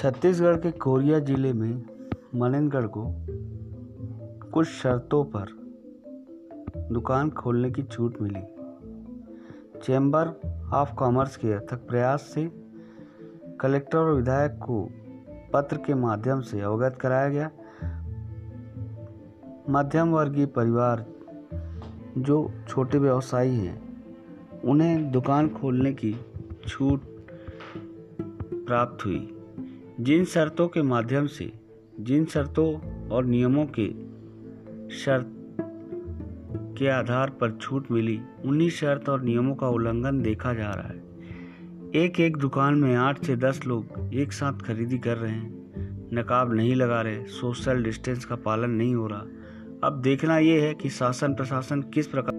छत्तीसगढ़ के कोरिया ज़िले में मनेनगढ़ को कुछ शर्तों पर दुकान खोलने की छूट मिली। चैम्बर ऑफ़ कॉमर्स के अथक प्रयास से कलेक्टर और विधायक को पत्र के माध्यम से अवगत कराया गया। मध्यम वर्गीय परिवार जो छोटे व्यवसायी हैं, उन्हें दुकान खोलने की छूट प्राप्त हुई। जिन शर्तों के माध्यम से, जिन शर्तों और नियमों के शर्त के आधार पर छूट मिली, उन्हीं शर्त और नियमों का उल्लंघन देखा जा रहा है। एक एक दुकान में आठ से दस लोग एक साथ खरीदी कर रहे हैं। नकाब नहीं लगा रहे, सोशल डिस्टेंस का पालन नहीं हो रहा। अब देखना यह है कि शासन प्रशासन किस प्रकार